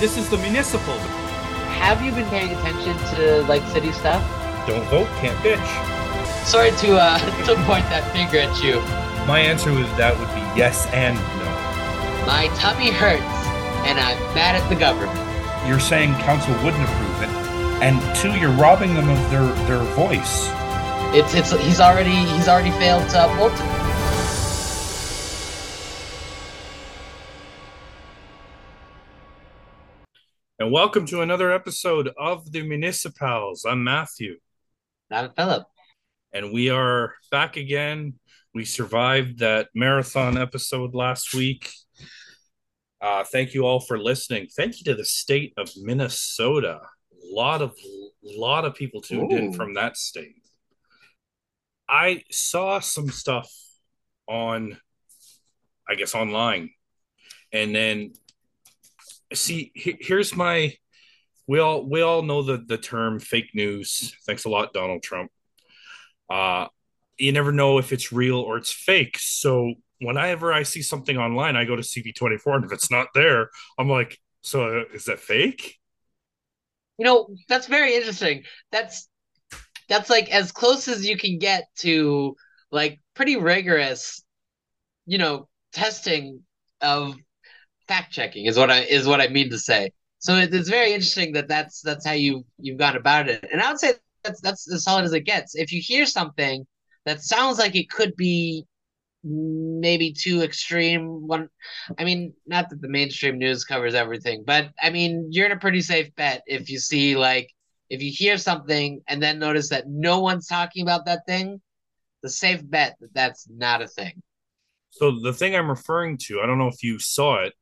This is the municipal. Have you been paying attention to like city stuff? Don't vote, can't bitch. Sorry to uh to point that finger at you. My answer was that would be yes and no. My tummy hurts, and I'm mad at the government. You're saying council wouldn't approve it, and two, you're robbing them of their their voice. It's it's he's already he's already failed to uphold. And welcome to another episode of the Municipals. I'm Matthew, Not Philip. and we are back again. We survived that marathon episode last week. Uh, thank you all for listening. Thank you to the state of Minnesota. A lot of lot of people tuned in from that state. I saw some stuff on, I guess, online, and then see. here's my. We all we all know the the term fake news. Thanks a lot, Donald Trump. Uh, you never know if it's real or it's fake. So whenever I see something online, I go to CP24, and if it's not there, I'm like, so is that fake? You know that's very interesting. That's that's like as close as you can get to like pretty rigorous, you know, testing of fact checking is what I is what I mean to say. So it, it's very interesting that that's that's how you you've gone about it. And I would say that's that's as solid as it gets. If you hear something that sounds like it could be maybe too extreme one i mean not that the mainstream news covers everything but i mean you're in a pretty safe bet if you see like if you hear something and then notice that no one's talking about that thing the safe bet that that's not a thing So the thing I'm referring to, I don't know if you saw it.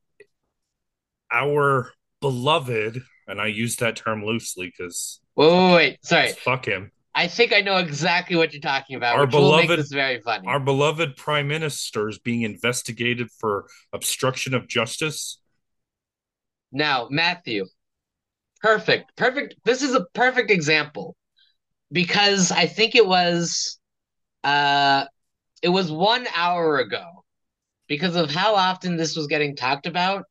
Our beloved, and I use that term loosely because wait wait, wait. sorry fuck him. i think i know exactly what you're talking about Our beloved- very funny Our beloved prime minister is being investigated for obstruction of justice. Now, Matthew, perfect, perfect. This is a perfect example because I think it was, uh, it was one hour ago because of how often this was getting talked about.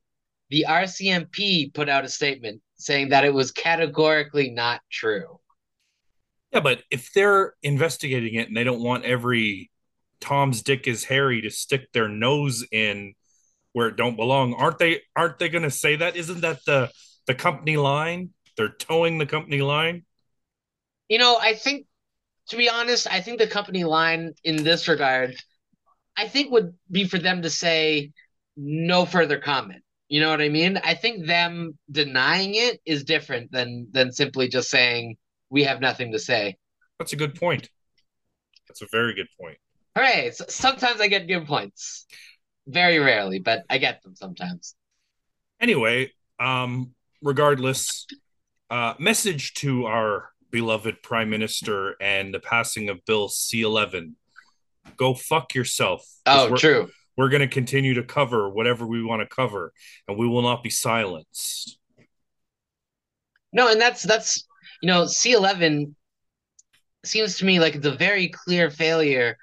The RCMP put out a statement saying that it was categorically not true. Yeah, but if they're investigating it and they don't want every Tom's Dick is Harry to stick their nose in where it don't belong, aren't they? Aren't they going to say that? Isn't that the the company line? They're towing the company line. You know, I think, to be honest, I think the company line in this regard, I think would be for them to say no further comment. You know what I mean? I think them denying it is different than than simply just saying we have nothing to say. That's a good point. That's a very good point. Hooray! S sometimes I get good points. Very rarely, but I get them sometimes. Anyway, um, regardless, uh, message to our beloved prime minister and the passing of Bill C eleven. Go fuck yourself. Oh, true. We're going to continue to cover whatever we want to cover and we will not be silenced No, and that's that's you know, C11 seems to me like it's a very clear failure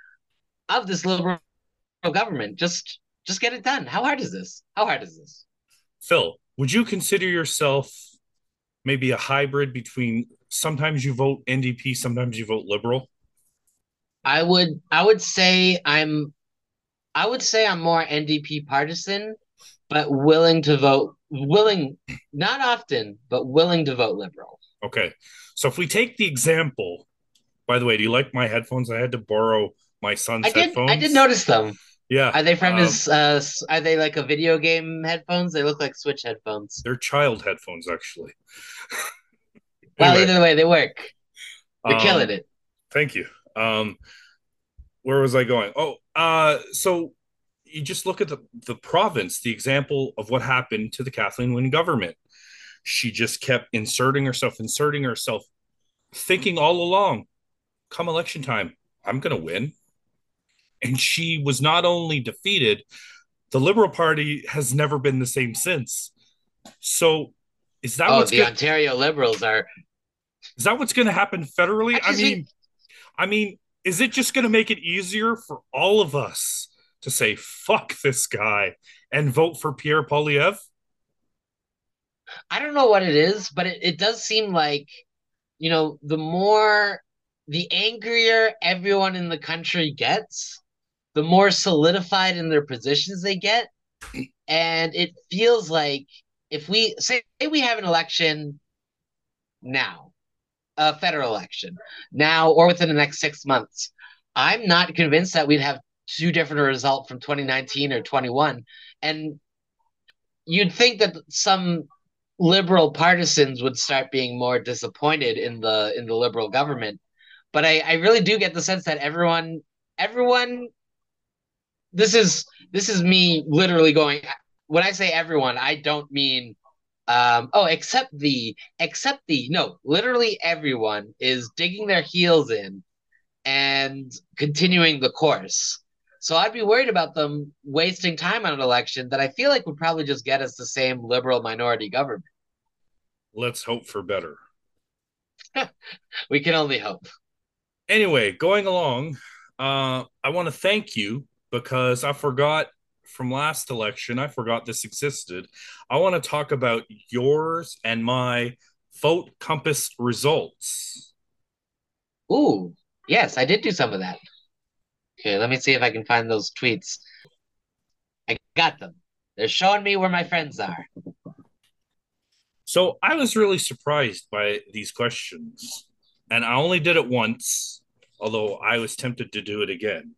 of this liberal government. Just just get it done. How hard is this? How hard is this? phil would you consider yourself maybe a hybrid between sometimes you vote ndp sometimes you vote liberal I would I would say I'm I would say I'm more NDP partisan, but willing to vote willing not often, but willing to vote liberal. okay so if we take the example by the way do you like my headphones i had to borrow my son's I did headphones I did notice them. yeah Are they from um, his uh are they like a video game headphones? They look like Switch headphones. they're child headphones actually Well, Anyway, either way, they work. They're um, killing it. Thank you. Um, where was I going? Oh, uh, so you just look at the the province, the example of what happened to the Kathleen Wynne government. She just kept inserting herself, inserting herself, thinking all along, come election time, I'm going to win. And she was not only defeated, the Liberal Party has never been the same since. So, is that Oh, what's the? Ontario Liberals are Is that what's going to happen federally? I Actually, mean, I mean, is it just going to make it easier for all of us to say fuck this guy and vote for Pierre Poilievre? I don't know what it is, but it, it does seem like, you know, the more the angrier everyone in the country gets, the more solidified in their positions they get. And it feels like if we say we have an election now, a federal election now or within the next six months, I'm not convinced that we'd have two different results from 2019 or 21. And you'd think that some liberal partisans would start being more disappointed in the in the liberal government. But I, I really do get the sense that everyone everyone this is this is me literally going when I say everyone, I don't mean um oh except the except the no, literally everyone is digging their heels in and continuing the course. So I'd be worried about them wasting time on an election that I feel like would probably just get us the same liberal minority government. Let's hope for better. we can only hope. Anyway, going along, uh, I want to thank you because I forgot from last election, I forgot this existed. I want to talk about yours and my vote compass results. Ooh, yes, I did do some of that. Okay, let me see if I can find those tweets. I got them. They're showing me where my friends are. So I was really surprised by these questions. And I only did it once, although I was tempted to do it again.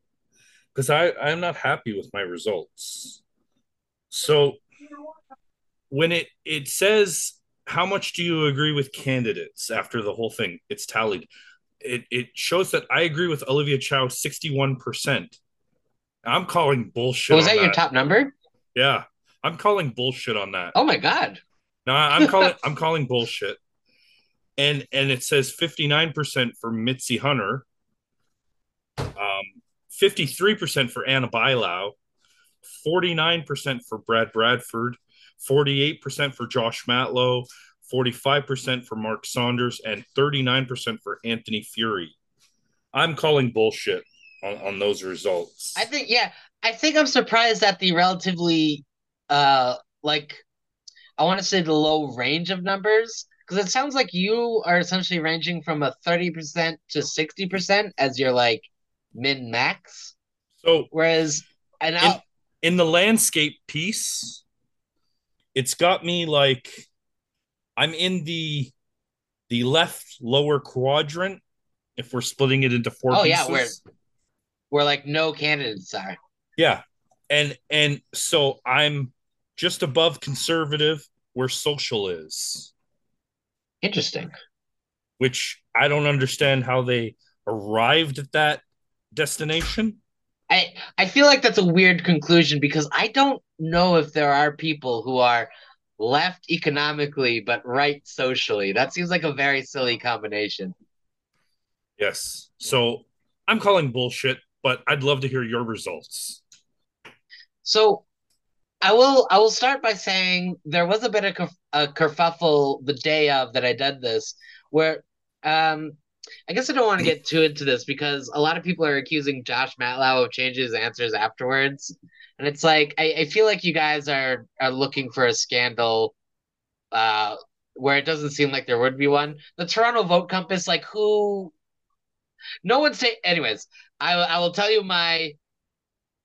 Because I, I'm not happy with my results. So when it, it says how much do you agree with candidates after the whole thing, it's tallied it, it shows that I agree with Olivia Chow 61%. I'm calling bullshit. Was that, that, your top number? Yeah. I'm calling bullshit on that. Oh my god. No, I'm calling I'm calling bullshit. And and it says 59% for Mitzi Hunter. Um 53% for Anna Bailão, 49% for Brad Bradford, 48% for Josh Matlow, 45% for Mark Saunders, and 39% for Anthony Furey. I'm calling bullshit on, on those results. I think, yeah, I think I'm surprised at the relatively, uh, like, I want to say the low range of numbers because it sounds like you are essentially ranging from a 30% to 60% as your like min max. So, whereas, and in, in the landscape piece, it's got me like I'm in the the left lower quadrant. If we're splitting it into four, oh pieces. yeah, where where like no candidates are. Yeah, and and so I'm just above conservative, where social is. Interesting. Which I don't understand how they arrived at that destination. I I feel like that's a weird conclusion because I don't know if there are people who are left economically but right socially. That seems like a very silly combination. Yes. So I'm calling bullshit, but I'd love to hear your results. So I will I will start by saying there was a bit of a kerfuffle the day of that I did this where um I guess I don't want to get too into this because a lot of people are accusing Josh Matlow of changing his answers afterwards. And it's like I, I feel like you guys are are looking for a scandal uh where it doesn't seem like there would be one. The Toronto Vote Compass, like who no one's saying anyways, I I will tell you my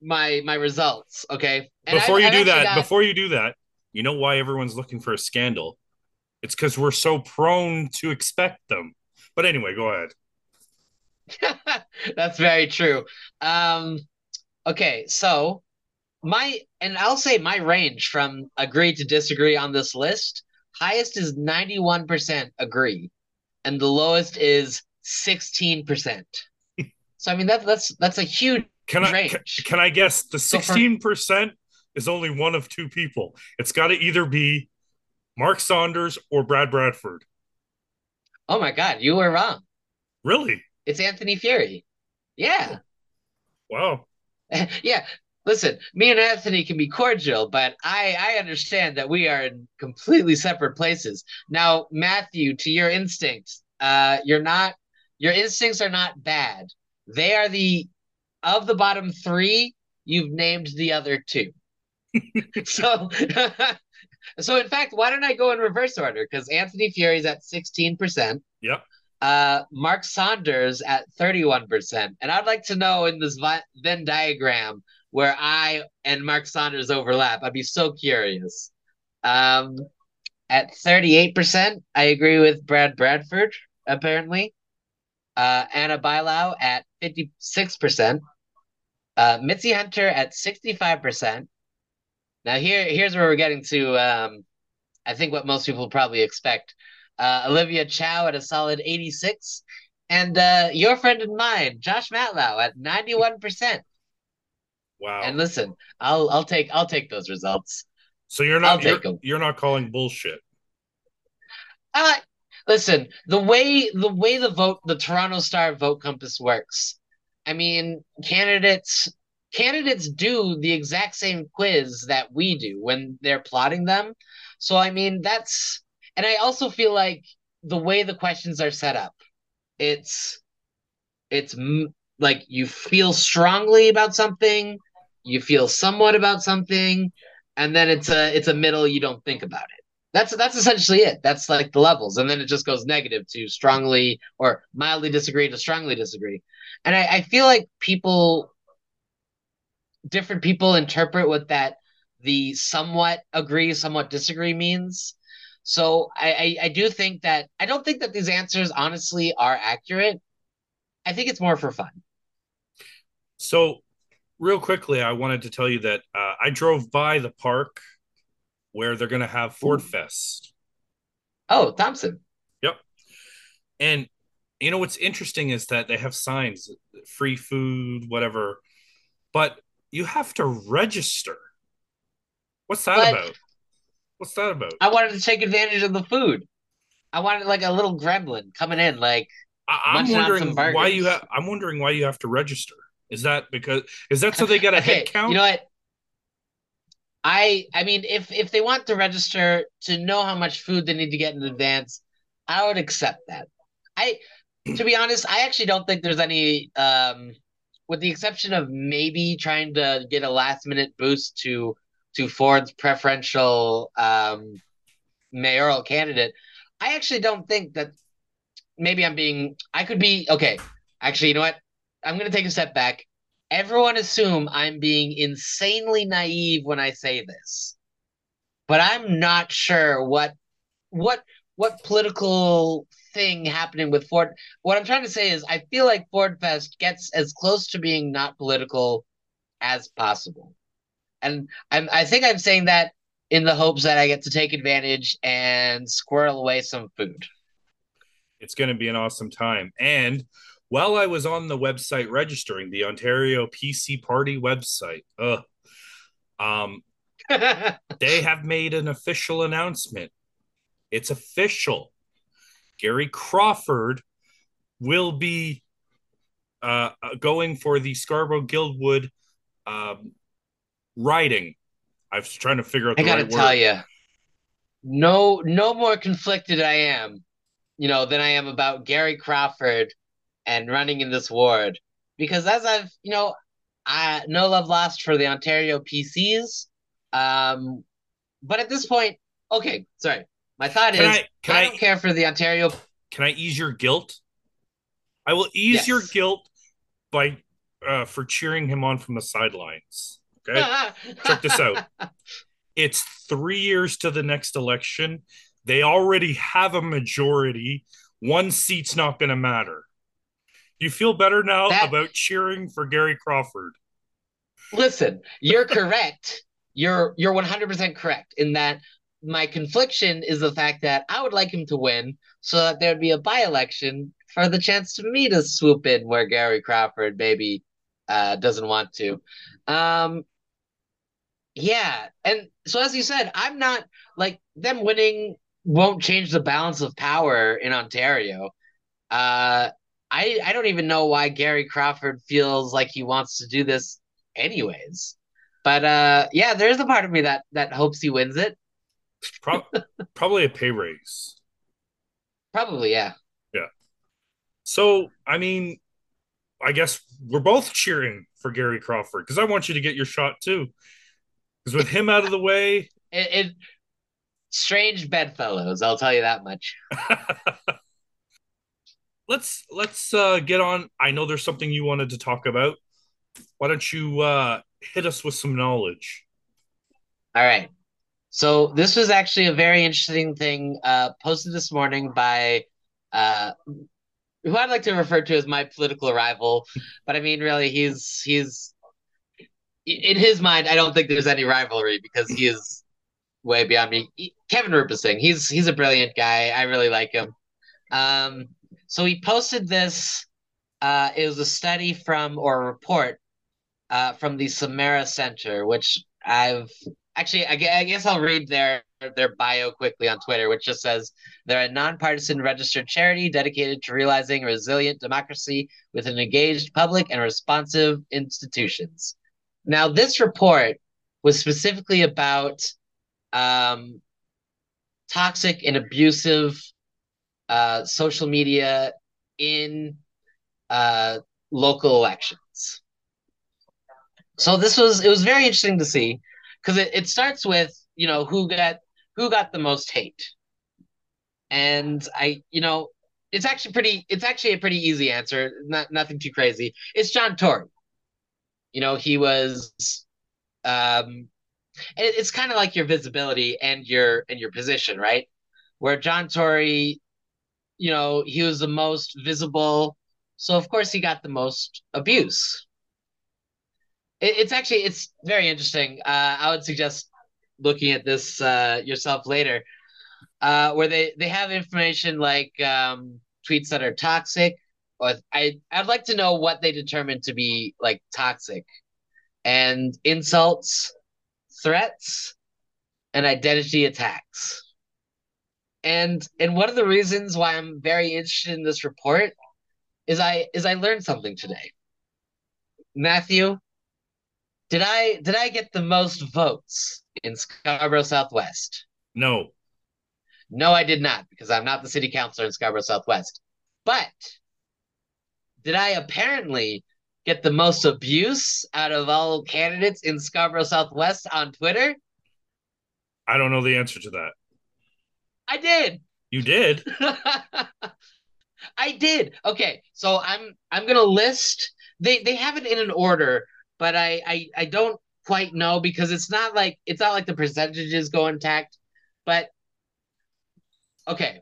my my results, okay? And before I've, you I've do that, before you do that, you know why everyone's looking for a scandal? It's because we're so prone to expect them. But anyway, go ahead. That's very true. Um, okay, so my and I'll say my range from agree to disagree on this list. Highest is 91% agree, and the lowest is 16%. so I mean that that's that's a huge can I range. Can, can I guess the 16% is only one of two people. It's got to either be Mark Saunders or Brad Bradford. Oh my god, you were wrong. Really? It's Anthony Furey. Yeah. Wow. yeah, listen, me and Anthony can be cordial, but I I understand that we are in completely separate places. Now, Matthew, to your instincts, uh, you're not your instincts are not bad. They are the of the bottom three. You've named the other two. so So in fact, why don't I go in reverse order? Because Anthony Furey's at 16%. Yep. Uh, Mark Saunders at 31%. And I'd like to know in this Venn diagram where I and Mark Saunders overlap. I'd be so curious. Um, at 38%, I agree with Brad Bradford, apparently. Uh, Ana Bailão at 56%. Uh, Mitzi Hunter at 65%. Now here, here's where we're getting to. Um, I think what most people probably expect. Uh, Olivia Chow at a solid 86, and uh, your friend and mine, Josh Matlow, at 91%. Wow. And listen, I'll I'll take I'll take those results. So you're not you're, you're, not calling bullshit. Uh listen, the way the way the vote the Toronto Star vote compass works. I mean, candidates candidates do the exact same quiz that we do when they're plotting them. So I mean, that's and I also feel like the way the questions are set up, it's it's like you feel strongly about something, you feel somewhat about something, and then it's a it's a middle you don't think about it. That's that's essentially it. That's like the levels, and then it just goes negative to strongly or mildly disagree to strongly disagree. And I, I feel like people different people interpret what that the somewhat agree, somewhat disagree means. So I, I, I do think that I don't think that these answers honestly are accurate. I think it's more for fun. So, real quickly, I wanted to tell you that uh, I drove by the park where they're going to have Ford Ooh. Fest. Oh, Thompson. Yep. And you know what's interesting is that they have signs, free food, whatever, but you have to register. What's that but about? What's that about? I wanted to take advantage of the food. I wanted like a little gremlin coming in, like I- am wondering why you have. I'm wondering why you have to register. Is that because is that so they get a okay, head count? You know what? I I mean, if if they want to register to know how much food they need to get in advance, I would accept that. I to be honest, I actually don't think there's any um with the exception of maybe trying to get a last minute boost to to Ford's preferential um, mayoral candidate, I actually don't think that. Maybe I'm being. I could be okay. Actually, you know what? I'm to take a step back. Everyone assume I'm being insanely naive when I say this, but I'm not sure what what what political thing happening with Ford. What I'm trying to say is, I feel like Ford Fest gets as close to being not political as possible, and I'm I think I'm saying that in the hopes that I get to take advantage and squirrel away some food. It's going to be an awesome time, and while I was on the website registering the Ontario PC Party website, uh, um, they have made an official announcement. It's official. Gary Crawford will be uh, uh, going for the Scarborough Guildwood um, riding. I was trying to figure out. I gotta right tell you, no, no more conflicted I am, you know, than I am about Gary Crawford and running in this ward because as I've, you know, I no love lost for the Ontario PCs, um, but at this point, okay, sorry, my thought can is I, can I don't I, care for the Ontario. Can I ease your guilt? I will ease yes. your guilt by uh, for cheering him on from the sidelines. Okay, check this out. It's three years to the next election. They already have a majority. One seat's not going to matter. You feel better now that, about cheering for Gary Crawford? Listen, you're correct. You're you're 100% correct in that my confliction is the fact that I would like him to win so that there'd be a by election for the chance to me to swoop in where Gary Crawford maybe uh, doesn't want to. Um, yeah. And so, as you said, I'm not like them winning won't change the balance of power in Ontario. Uh, I, I don't even know why Gary Crawford feels like he wants to do this anyways. But uh, yeah, there's a part of me that that hopes he wins it. Pro- probably a pay raise. Probably, yeah. Yeah. So, I mean, I guess we're both cheering for Gary Crawford because I want you to get your shot too. Because with him out of the way, it, it strange bedfellows. I'll tell you that much. let's let's uh, get on. I know there's something you wanted to talk about. Why don't you uh, hit us with some knowledge? All right. So this was actually a very interesting thing uh, posted this morning by uh, who I'd like to refer to as my political rival, but I mean, really, he's he's in his mind. I don't think there's any rivalry because he is way beyond me. Kevin Rupasinghe, he's he's a brilliant guy. I really like him. Um, so he posted this. Uh, it was a study from or a report uh, from the Samara Center, which I've actually I guess I'll read their their bio quickly on Twitter, which just says they're a nonpartisan registered charity dedicated to realizing resilient democracy with an engaged public and responsive institutions. Now, this report was specifically about um, toxic and abusive uh, social media in uh, local elections. So this was it was very interesting to see because it, it starts with you know who got who got the most hate. And i you know it's actually pretty it's actually a pretty easy answer not nothing too crazy. It's john tory. You know he was um it, it's kind of like your visibility and your and your position right? Where john tory you know he was the most visible. So of course he got the most abuse it, it's actually it's very interesting. Uh, I would suggest looking at this uh, yourself later, uh, where they they have information like um, tweets that are toxic. Or I I'd like to know what they determine to be like toxic, and insults, threats, and identity attacks. And and one of the reasons why I'm very interested in this report is I is I learned something today. Matthew, did I did I get the most votes in Scarborough Southwest? No. No, I did not because I'm not the city councilor in Scarborough Southwest. But did I apparently get the most abuse out of all candidates in Scarborough Southwest on Twitter? I don't know the answer to that. I did. You did? I did. Okay, so I'm I'm gonna list. They they have it in an order but I, I I don't quite know because it's not like it's not like the percentages go intact. But okay,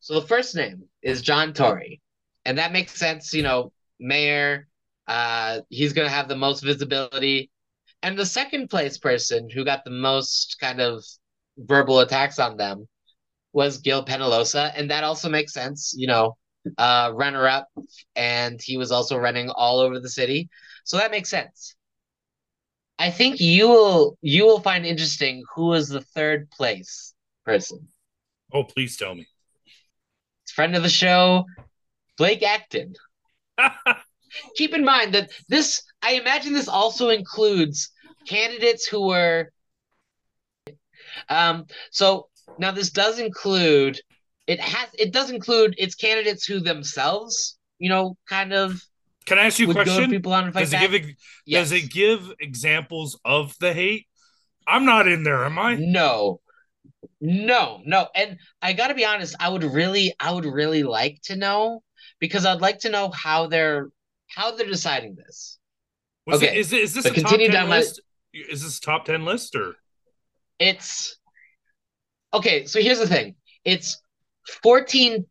so the first name is John Tory, and that makes sense. You know, mayor. Uh, he's gonna have the most visibility, and the second place person who got the most kind of verbal attacks on them was Gil Penalosa, and that also makes sense. You know, uh, runner up, and he was also running all over the city. So that makes sense. I think you will you will find interesting who is the third place person. Oh, please tell me. Friend of the show, Blake Acton. Keep in mind that this I imagine this also includes candidates who were um so now this does include it has it does include its candidates who themselves, you know, kind of can I ask you a question? People on does, it give, yes. does it give examples of the hate? I'm not in there, am I? No. No, no. And I got to be honest, I would really I would really like to know because I'd like to know how they're how they're deciding this. Was okay. It, is, is this so a top 10 down list? My... Is this top 10 list or It's Okay, so here's the thing. It's 14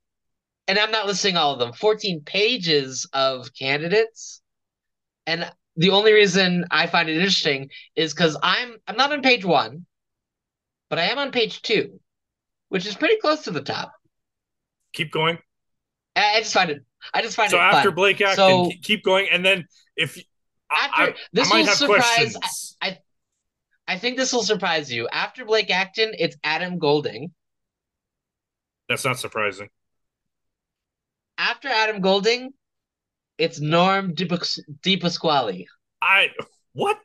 and I'm not listing all of them, 14 pages of candidates. And the only reason I find it interesting is because I'm I'm not on page one, but I am on page two, which is pretty close to the top. Keep going. I, I just find it. I just find so it. So after fun. Blake Acton, so, keep going, and then if after I, this I will surprise. I, I I think this will surprise you. After Blake Acton, it's Adam Golding. That's not surprising after Adam Golding, it's Norm Di Pasquale. I what?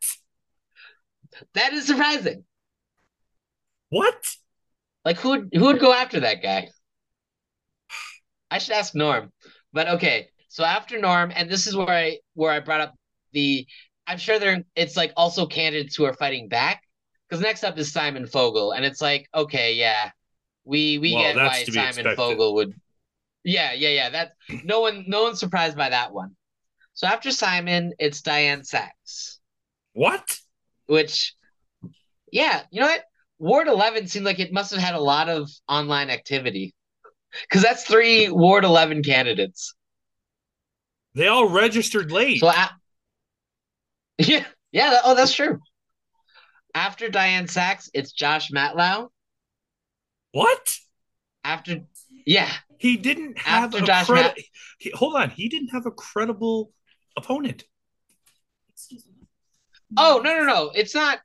That is surprising. What? Like who who would go after that guy? I should ask Norm. But okay, so after Norm, and this is where I where I brought up the I'm sure there it's like also candidates who are fighting back because next up is Simon Fogel, and it's like, okay, yeah, we we Well, get why Simon expected. Fogel would. Yeah, yeah, yeah. That no one, no one's surprised by that one. So after Simon, it's Dianne Saxe, What? which, yeah, you know what? Ward Eleven seemed like it must have had a lot of online activity, because that's three Ward Eleven candidates. They all registered late. So, yeah, yeah. Oh, that's true. After Dianne Saxe, it's Josh Matlow. what? After, yeah, He didn't have After a Josh credi- Matt- he- hold on. He didn't have a credible opponent. Oh no no no! It's not.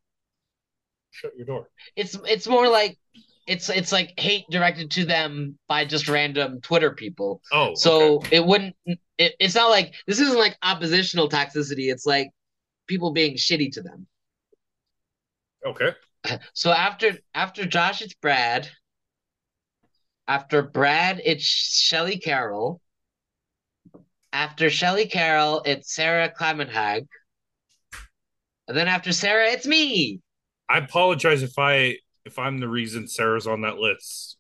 Shut your door. It's it's more like it's it's like hate directed to them by just random Twitter people. Oh, So okay. it wouldn't. It, it's not like this isn't like oppositional toxicity. It's like people being shitty to them. okay. So after after Josh, it's Brad. After Brad, it's Shelley Carroll. After Shelley Carroll, it's Sarah Climenhaga. And then after Sarah, it's me. I apologize if I if I'm the reason Sarah's on that list.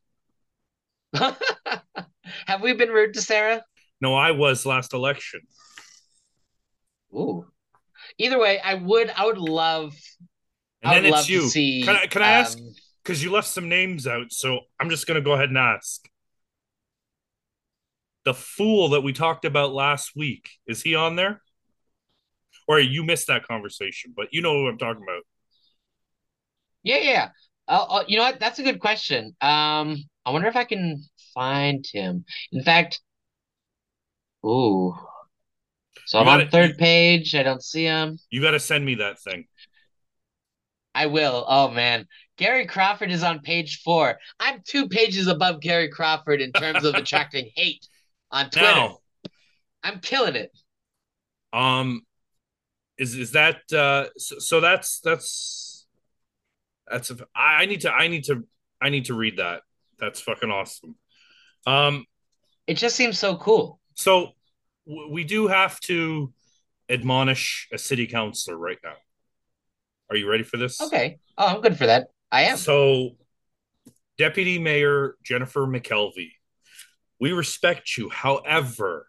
Have we been rude to Sarah? No, I was last election. Ooh. Either way, I would I would love And I then would love it's you. to see Can I- can I ask- um, Because you left some names out, so I'm just gonna go ahead and ask. The fool that we talked about last week, is he on there? Or you missed that conversation, but you know what I'm talking about. Yeah, yeah. I'll- you know what? That's a good question. Um, I wonder if I can find him. In fact, ooh. So You I'm on gotta- third page. I don't see him. You got to send me that thing. I will. Oh man, Gary Crawford is on page four. I'm two pages above Gary Crawford in terms of attracting hate on Twitter. Now, I'm killing it. um, is is that uh? So, so that's that's that's. A, I I need to I need to I need to read that. That's fucking awesome. Um, It just seems so cool. so w- we do have to admonish a city councilor right now. Are you ready for this? Okay. Oh, I'm good for that. I am. So, Deputy Mayor Jennifer McKelvie, we respect you. However,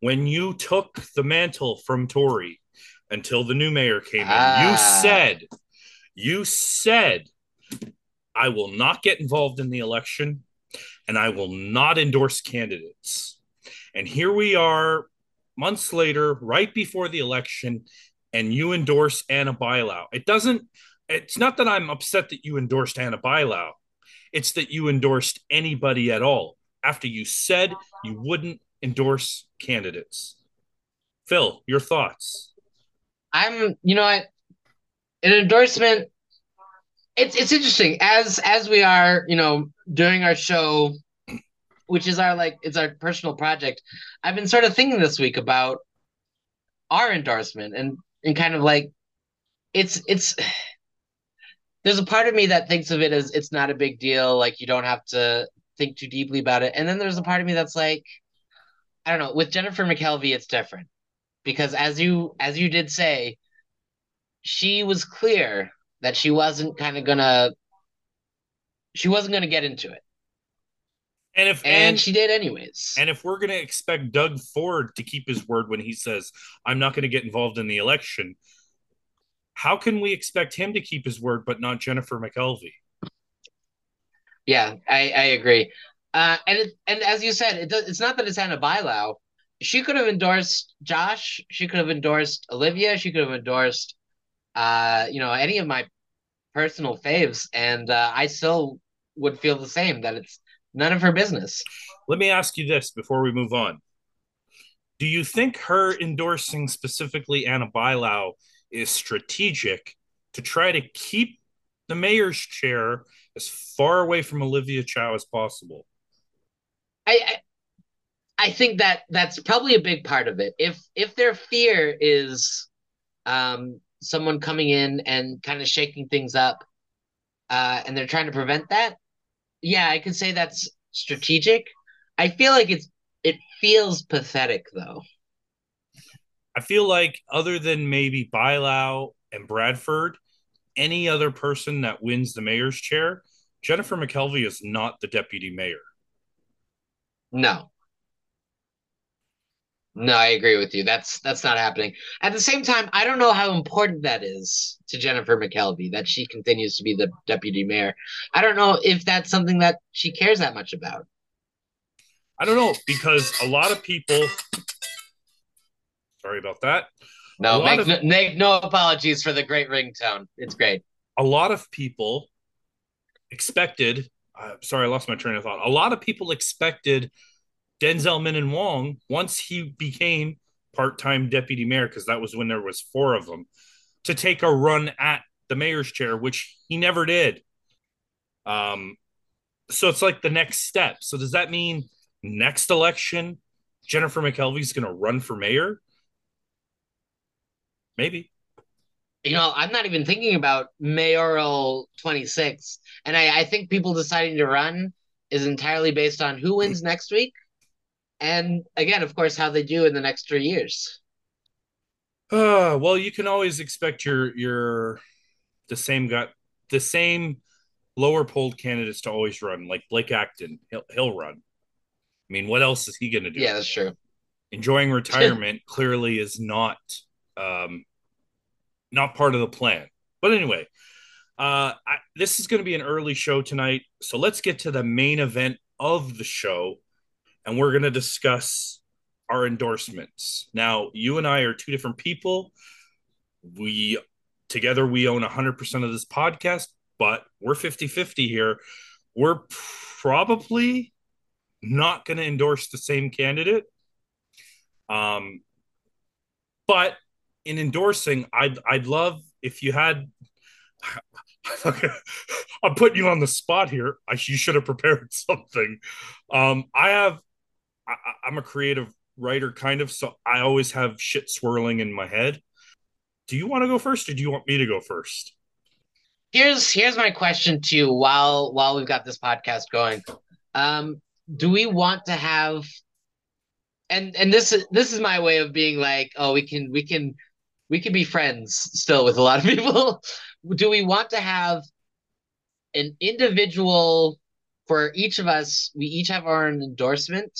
when you took the mantle from Tory until the new mayor came in, you Ah. said, you said, I will not get involved in the election and I will not endorse candidates. And here we are months later, right before the election, and you endorse Anna Bailão. It doesn't, it's not that I'm upset that you endorsed Anna Bailão. It's that you endorsed anybody at all after you said you wouldn't endorse candidates. Phil, your thoughts? I'm, you know what? An endorsement. It's it's interesting as as we are, you know, doing our show, which is our like it's our personal project. I've been sort of thinking this week about our endorsement and and kind of like it's it's there's a part of me that thinks of it as it's not a big deal, like you don't have to think too deeply about it. And then there's a part of me that's like, I don't know, with Jennifer McKelvie, it's different. Because as you as you did say, she was clear that she wasn't kind of gonna she wasn't gonna get into it. And if And, and, she did anyways. and if we're going to expect Doug Ford to keep his word when he says I'm not going to get involved in the election, how can we expect him to keep his word but not Jennifer McKelvie? Yeah, I, I agree. Uh, and it, and as you said, it does, it's not that it's Anna Bailão. She could have endorsed Josh. She could have endorsed Olivia. She could have endorsed, uh, you know, any of my personal faves, and uh, I still would feel the same that it's none of her business. Let me ask you this before we move on. Do you think her endorsing specifically Anna Bailão is strategic to try to keep the mayor's chair as far away from Olivia Chow as possible? I, I I think that that's probably a big part of it. If if their fear is um someone coming in and kind of shaking things up uh and they're trying to prevent that, yeah, I could say that's strategic. I feel like it's it feels pathetic though. I feel like other than maybe Bailão and Bradford, any other person that wins the mayor's chair, Jennifer McKelvie is not the deputy mayor. No. No, I agree with you. That's that's not happening. At the same time, I don't know how important that is to Jennifer McKelvie that she continues to be the deputy mayor. I don't know if that's something that she cares that much about. I don't know because a lot of people. Sorry about that. No, make, of, no, make no apologies for the great ringtone. It's great. A lot of people expected. Uh, sorry, I lost my train of thought. A lot of people expected Denzil Minnan-Wong once he became part-time deputy mayor because that was when there was four of them to take a run at the mayor's chair, which he never did. Um, so it's like the next step. So does that mean next election Jennifer McKelvie's going to run for mayor? Maybe. You know, I'm not even thinking about mayoral 26. And I, I think people deciding to run is entirely based on who wins next week. And again, of course, how they do in the next three years. Uh, well, you can always expect your your the same guy, the same lower polled candidates to always run. Like Blake Acton, he'll he'll run. I mean, what else is he going to do? Yeah, that's true. Enjoying retirement clearly is not um, not part of the plan. But anyway, uh, I, this is going to be an early show tonight, so let's get to the main event of the show, and we're going to discuss our endorsements. Now, you and I are two different people. We together we own 100% of this podcast, but we're 50-50 here. We're probably not going to endorse the same candidate. Um, but in endorsing, I'd I'd love if you had. I'm putting you on the spot here. I, you should have prepared something. Um, I have. I, I'm a creative writer, kind of, so I always have shit swirling in my head. Do you want to go first, or do you want me to go first? Here's here's my question to you while while we've got this podcast going. Um, do we want to have and and this is this is my way of being like, oh, we can we can we can be friends still with a lot of people. Do we want to have an individual for each of us? We each have our own endorsement,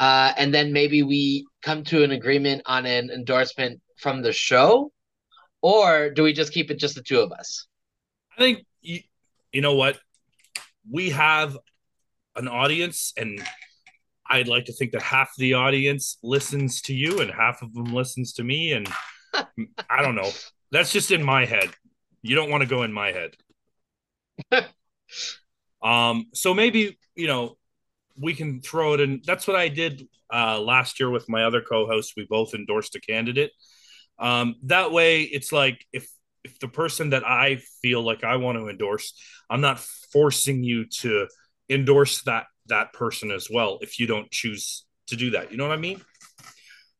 uh, and then maybe we come to an agreement on an endorsement from the show, or do we just keep it just the two of us? I think you, you know what we have an audience and I'd like to think that half the audience listens to you and half of them listens to me and I don't know. That's just in my head. You don't want to go in my head. um, so maybe you know we can throw it in. That's what I did uh, last year with my other co-host. We both endorsed a candidate. Um, that way, it's like if if the person that I feel like I want to endorse, I'm not forcing you to endorse that that person as well if you don't choose to do that. You know what I mean?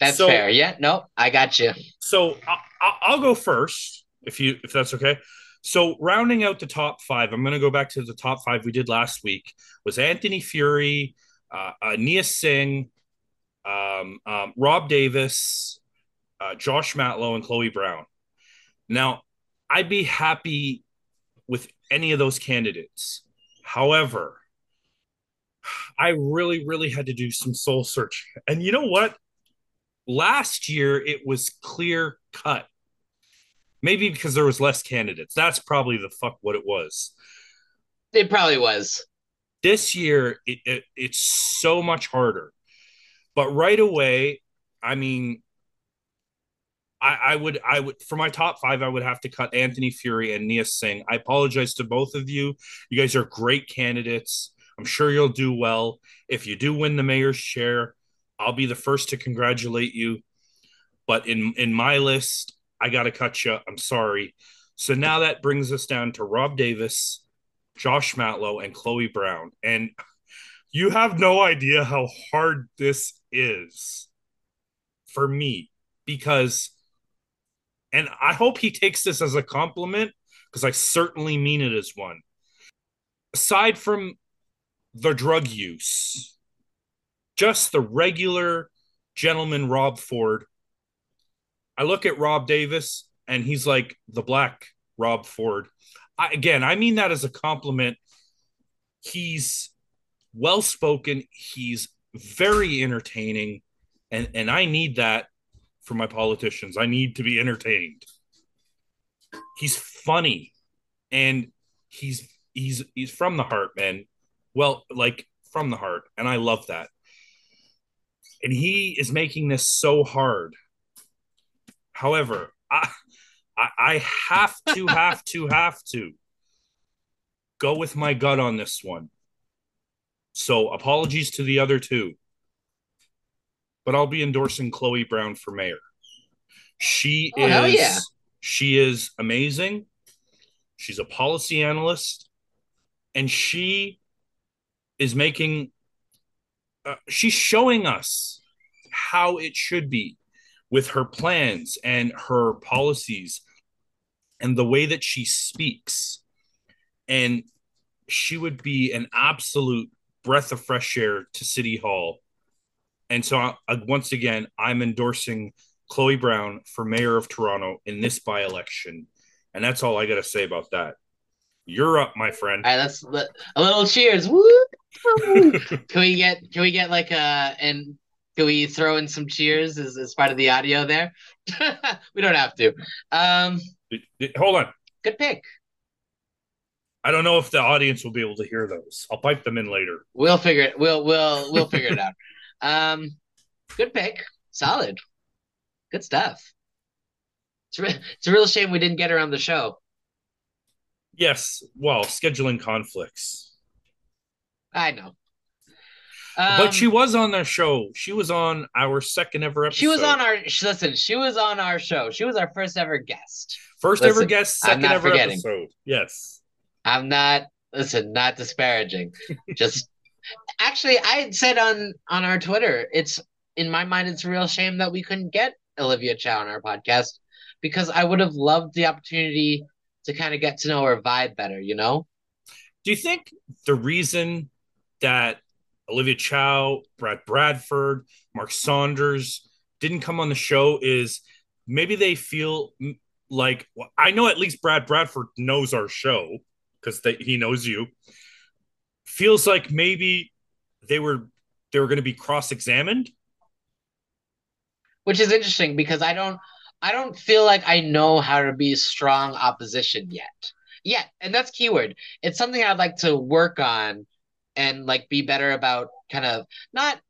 That's so, fair. Yeah, no, I got you. So I, I'll go first if you if that's okay. So rounding out the top five, I'm going to go back to the top five we did last week. Was Anthony Furey, uh, uh, Nia Singh, um, um, Rob Davis, uh, Josh Matlow, and Chloe Brown. Now, I'd be happy with any of those candidates. However, I really, really had to do some soul search. And you know what? Last year, it was clear cut. Maybe because there was less candidates. That's probably the fuck what it was. It probably was. This year, it, it it's so much harder. But right away, I mean, I, I, would I would for my top five, I would have to cut Anthony Furey and Nia Singh. I apologize to both of you. You guys are great candidates. I'm sure you'll do well. If you do win the mayor's chair, I'll be the first to congratulate you. But in in my list, I got to cut you. I'm sorry. So now that brings us down to Rob Davis, Josh Matlow, and Chloe Brown. And you have no idea how hard this is for me because, and I hope he takes this as a compliment because I certainly mean it as one. Aside from the drug use, just the regular gentleman Rob Ford. I look at Rob Davis and he's like the black Rob Ford. I, again, I mean that as a compliment. He's well spoken. He's very entertaining, and and I need that for my politicians. I need to be entertained. He's funny, and he's he's he's from the heart, man. Well, like from the heart, and I love that. And he is making this so hard. However, I I, I have to, have to, have to go with my gut on this one. So apologies to the other two. But I'll be endorsing Chloe Brown for mayor. She oh, is yeah. she is amazing. She's a policy analyst and she is making uh, she's showing us how it should be with her plans and her policies and the way that she speaks. And she would be an absolute breath of fresh air to City Hall. And so, uh, once again, I'm endorsing Chloe Brown for mayor of Toronto in this by election. And that's all I got to say about that. You're up, my friend. All right, let's a little cheers. Woo! Can we get can we get like a and can we throw in some cheers as, as part of the audio there? we don't have to. Um Hold on. Good pick. I don't know if the audience will be able to hear those. I'll pipe them in later. We'll figure it. We'll we'll we'll figure it out. Um, good pick. Solid. Good stuff. It's, re- it's a real shame we didn't get her on the show. Yes. Well, scheduling conflicts. I know. Um, but she um, was on their show. She was on our second ever episode. She was on our listen. She was on our show. She was our first ever guest. First Listen, ever guest, second ever forgetting. episode. Yes. I'm not listen, not disparaging. Just actually I said on on our Twitter, it's in my mind it's a real shame that we couldn't get Olivia Chow on our podcast because I would have loved the opportunity to kind of get to know her vibe better, you know? Do you think the reason that Olivia Chow, Brad Bradford, Mark Saunders didn't come on the show is maybe they feel like well, I know at least Brad Bradford knows our show because he knows you. Feels like maybe they were they were going to be cross examined, which is interesting because I don't I don't feel like I know how to be strong opposition yet. Yet, and that's keyword. It's something I'd like to work on and like be better about kind of not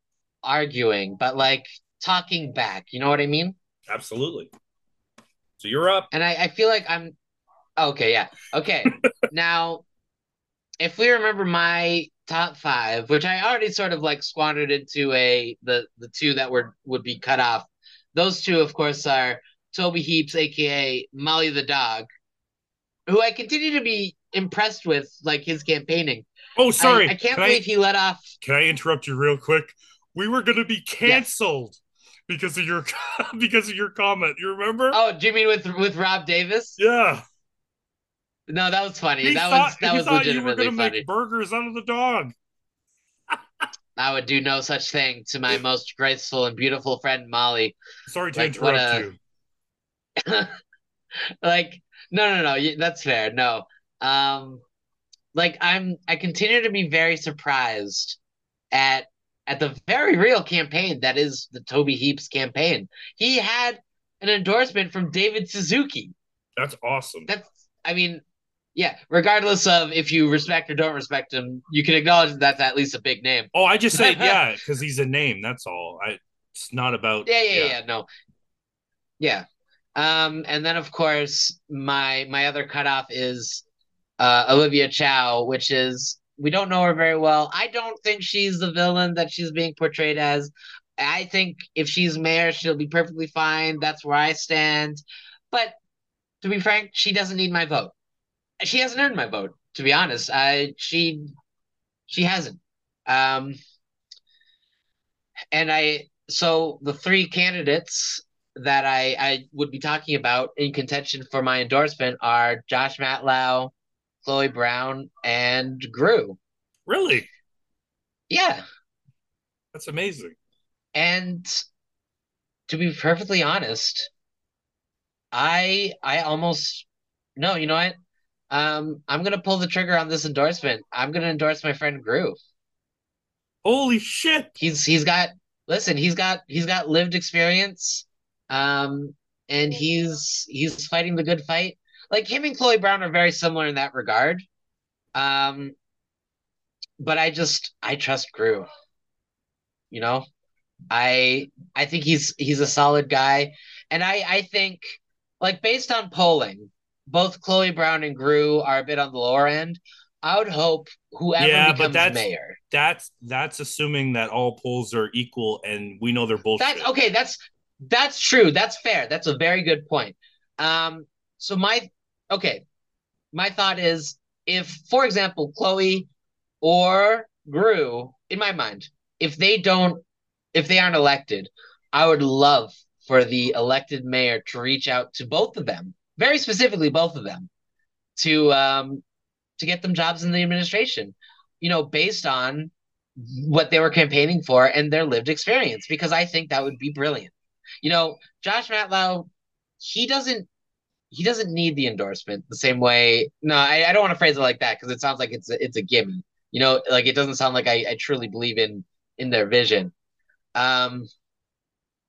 arguing, but like talking back. You know what I mean? Absolutely. So you're up. And I, I feel like I'm oh, okay, yeah. Okay. now if we remember my top five, which I already sort of like squandered into a the the two that were would be cut off. Those two, of course, are Toby Heaps, aka Molly the dog, who I continue to be impressed with, like his campaigning. Oh, sorry. I, I can't can believe I, he let off. Can I interrupt you real quick? We were going to be canceled because of your because of your comment. You remember? Oh, do you mean with with Rob Davis? Yeah. No, that was funny. He that thought, was that was legitimately you were funny. Make burgers of the dog. I would do no such thing to my most graceful and beautiful friend Molly. Sorry to like, interrupt a... you. like no, no, no. That's fair. No. Um, like I'm. I continue to be very surprised at at the very real campaign that is the Toby Heaps campaign. He had an endorsement from David Suzuki. That's awesome. That's I mean, yeah, regardless of if you respect or don't respect him, you can acknowledge that that's at least a big name. Oh, I just say yeah, because he's a name. That's all. I it's not about yeah, yeah, yeah, yeah, no. Yeah. Um, and then of course my my other cutoff is uh Olivia Chow, which is we don't know her very well. I don't think she's the villain that she's being portrayed as. I think if she's mayor, she'll be perfectly fine. That's where I stand. But to be frank, she doesn't need my vote. She hasn't earned my vote, to be honest. I she she hasn't. Um and I so the three candidates that I, I would be talking about in contention for my endorsement are Josh Matlow, Chloe Brown, and Gru. Really? Yeah. That's amazing. And to be perfectly honest, I I almost no, you know what? Um, I'm gonna pull the trigger on this endorsement. I'm gonna endorse my friend Gru. Holy shit! He's he's got listen. He's got he's got lived experience, um, and he's he's fighting the good fight. Like him and Chloe Brown are very similar in that regard. Um, but I just I trust Gru. You know, I I think he's he's a solid guy, and I I think like based on polling, both Chloe Brown and Gru are a bit on the lower end. I would hope whoever yeah, becomes but that's, mayor. That's that's assuming that all polls are equal, and we know they're bullshit. Okay, that's that's true. That's fair. That's a very good point. Um, so my okay, my thought is if, for example, Chloe or Gru, in my mind, if they don't, if they aren't elected, I would love for the elected mayor to reach out to both of them, very specifically both of them, to um, to get them jobs in the administration, you know, based on what they were campaigning for and their lived experience, because I think that would be brilliant. You know, Josh Matlow, he doesn't he doesn't need the endorsement the same way. No, I, I don't want to phrase it like that because it sounds like it's a, it's a gimme. You know, like it doesn't sound like I, I truly believe in in their vision. Um,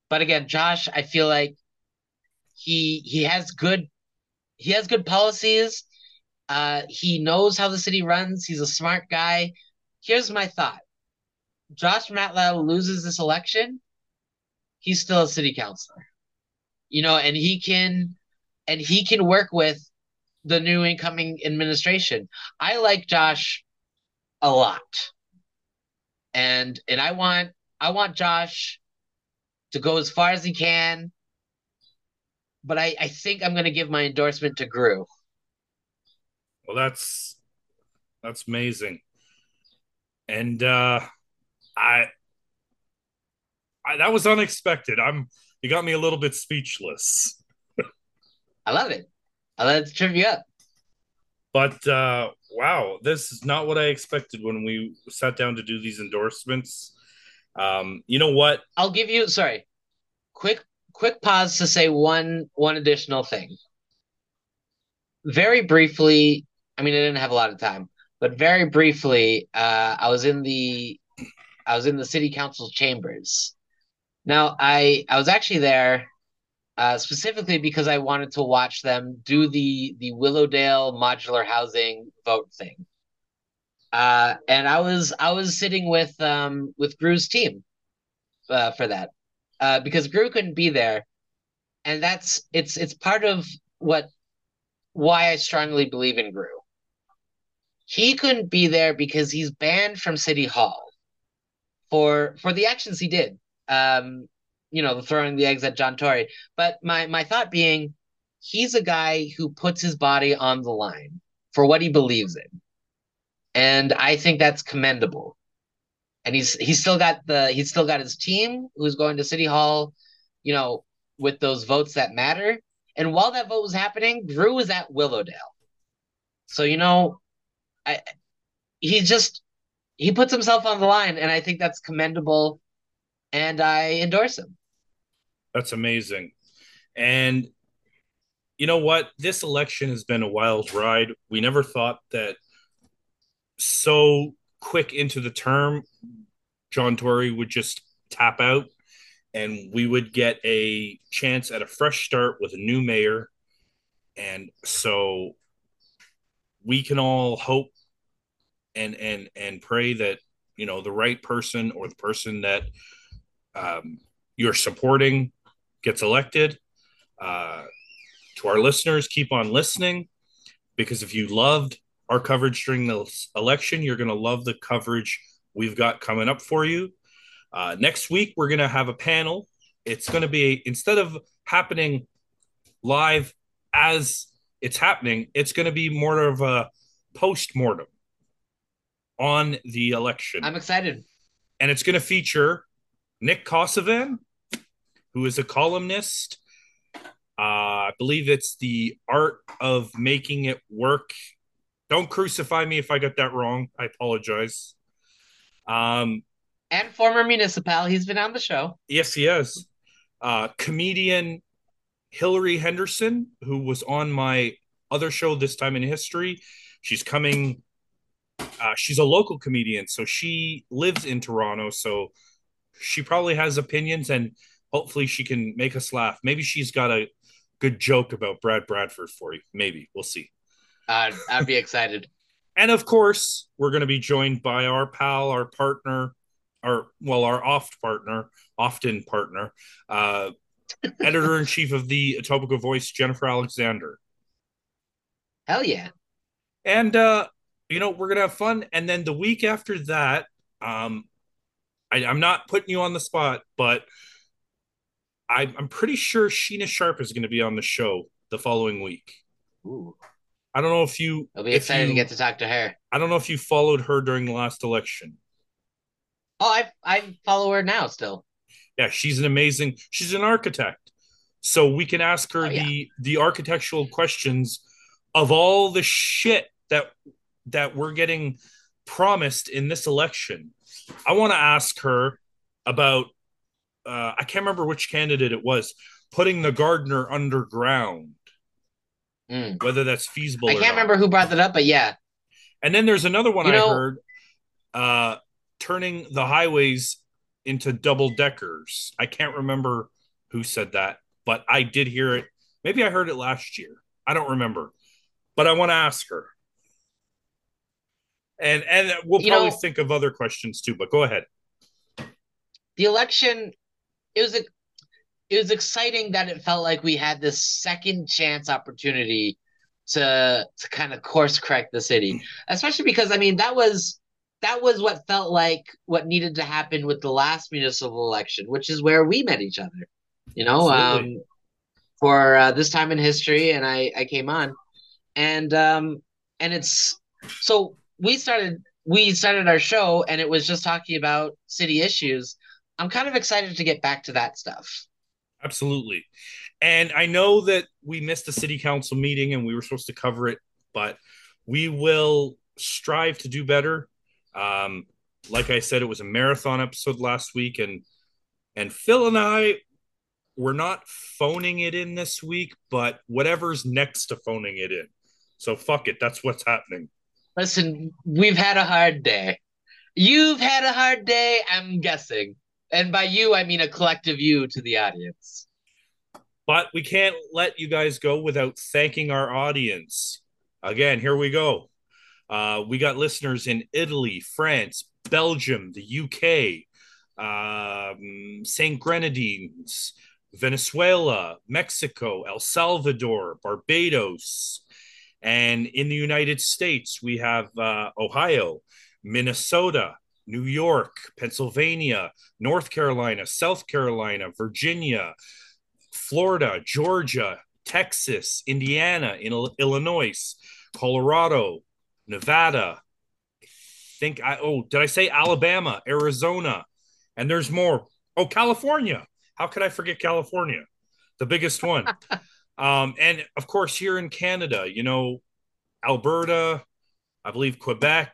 but again, Josh, I feel like he he has good he has good policies. Uh, he knows how the city runs. He's a smart guy. Here's my thought: Josh Matlow loses this election, he's still a city councilor. You know, and he can and he can work with the new incoming administration. I like Josh a lot. And and I want I want Josh to go as far as he can. But I, I think I'm gonna give my endorsement to Gru. Well, that's that's amazing, and uh, I, I that was unexpected. I'm you got me a little bit speechless. I love it. I love to trip you up. But uh, wow, this is not what I expected when we sat down to do these endorsements. Um, you know what? I'll give you sorry, quick quick pause to say one one additional thing. Very briefly, I mean, I didn't have a lot of time, but very briefly, uh, I was in the I was in the city council chambers. Now, I I was actually there uh, specifically because I wanted to watch them do the the Willowdale modular housing vote thing. Uh, and I was I was sitting with um with Gru's team uh, for that uh, because Gru couldn't be there, and that's it's it's part of what why I strongly believe in Gru he couldn't be there because he's banned from City Hall for for the actions he did. Um, you know, throwing the eggs at John Tory. But my my thought being, he's a guy who puts his body on the line for what he believes in, and I think that's commendable. And he's he's still got the he's still got his team who's going to City Hall, you know, with those votes that matter. And while that vote was happening, Gru was at Willowdale. So you know, I, he just he puts himself on the line, and I think that's commendable, and I endorse him. That's amazing, and you know what? This election has been a wild ride. We never thought that so quick into the term, John Tory would just tap out and we would get a chance at a fresh start with a new mayor. And so we can all hope and and and pray that you know the right person or the person that um, you're supporting gets elected. Uh, to our listeners, keep on listening because if you loved our coverage during the election, you're going to love the coverage we've got coming up for you. Uh, next week, we're going to have a panel. It's going to be instead of happening live as it's happening, it's going to be more of a post mortem on the election. I'm excited. And it's going to feature Nick Kosovan, who is a columnist. Uh, I believe it's the art of making it work. Don't crucify me if I got that wrong. I apologize. Um, and former municipal. He's been on the show. Yes, he is. Uh, comedian Hillary Henderson, who was on my other show this time in history. She's coming. Uh, she's a local comedian, so she lives in Toronto. So she probably has opinions, and hopefully she can make us laugh. Maybe she's got a good joke about Brad Bradford for you. Maybe we'll see. Uh, I'd be excited. And of course, we're going to be joined by our pal, our partner, our well, our oft partner, often partner, uh, editor in chief of the Etobicoke Voice, Jennifer Alexander. Hell yeah! And uh, you know we're gonna have fun. And then the week after that, um, I, I'm not putting you on the spot, but I, I'm pretty sure Sheena Sharp is going to be on the show the following week. Ooh. I don't know if you. I'll be if excited you- to get to talk to her. I don't know if you followed her during the last election. Oh, I I follow her now still. Yeah, she's an amazing. She's an architect, so we can ask her Oh, yeah. the the architectural questions of all the shit that that we're getting promised in this election. I want to ask her about. Uh, I can't remember which candidate it was putting the Gardiner underground. Mm. Whether that's feasible. I can't remember who brought that up, but yeah, And then there's another one You I know- heard uh turning the highways into double deckers. I can't remember who said that, but I did hear it. Maybe I heard it last year. I don't remember. But I want to ask her. And and we'll probably know- think of other questions too, but go ahead. the election it was a it was exciting that it felt like we had this second chance opportunity to to kind of course correct the city especially because i mean that was that was what felt like what needed to happen with the last municipal election which is where we met each other you know Absolutely. um for uh, this time in history and i i came on and um and it's so we started we started our show and it was just talking about city issues i'm kind of excited to get back to that stuff Absolutely. And I know that we missed the city council meeting and we were supposed to cover it, but we will strive to do better. Um, like I said, it was a marathon episode last week, and and Phil and I we're not phoning it in this week, but whatever's next to phoning it in. So fuck it, that's what's happening. listen we've had a hard day you've had a hard day i'm guessing and by you i mean a collective you to the audience But we can't let you guys go without thanking our audience. Again, here we go. Uh, we got listeners in Italy, France, Belgium, the UK, um, St. Grenadines, Venezuela, Mexico, El Salvador, Barbados. And in the United States, we have uh, Ohio, Minnesota, New York, Pennsylvania, North Carolina, South Carolina, Virginia, Florida, Georgia, Texas, Indiana, Il- Illinois, Colorado, Nevada. I think I oh, did I say Alabama, Arizona? And there's more. Oh, California. How could I forget California? The biggest one. um, and of course, here in Canada, you know, Alberta, I believe Quebec.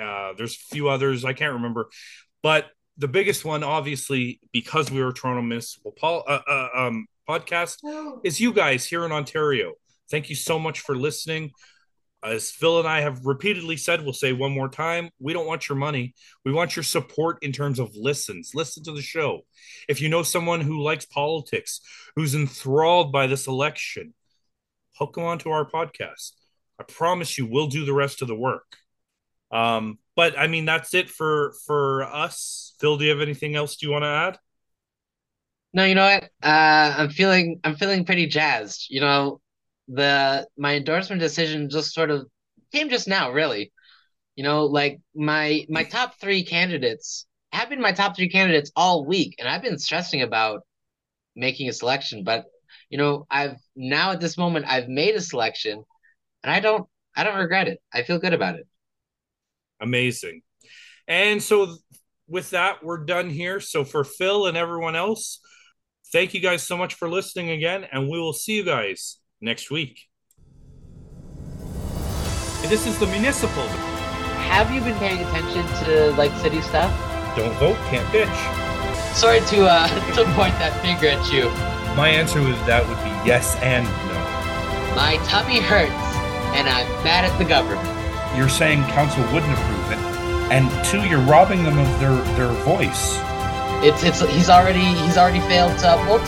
Uh, there's a few others I can't remember, but the biggest one, obviously, because we were Toronto Municipal Pol- uh, uh, um, podcast, is you guys here in Ontario. Thank you so much for listening. As Phil and I have repeatedly said, we'll say one more time we don't want your money. We want your support in terms of listens. Listen to the show. If you know someone who likes politics, who's enthralled by this election, hook them onto our podcast. I promise you, we'll do the rest of the work. Um, but I mean, that's it for for us. Phil, do you have anything else do you want to add? no you know what? Uh i'm feeling i'm feeling pretty jazzed. You know the my endorsement decision just sort of came just now really. You know like my my top three candidates have been my top three candidates all week and i've been stressing about making a selection but you know i've now at this moment i've made a selection and i don't i don't regret it. I feel good about it Amazing. And so with that, we're done here. So for Phil and everyone else, thank you guys so much for listening again, and we will see you guys next week. This is the municipal. have you been paying attention to like city stuff Don't vote, can't bitch. sorry to uh to point that finger at you My answer with that would be yes and no. My tummy hurts, and I'm mad at the government. You're saying council wouldn't approve it, and two, you're robbing them of their their voice. It's it's he's already he's already failed to uphold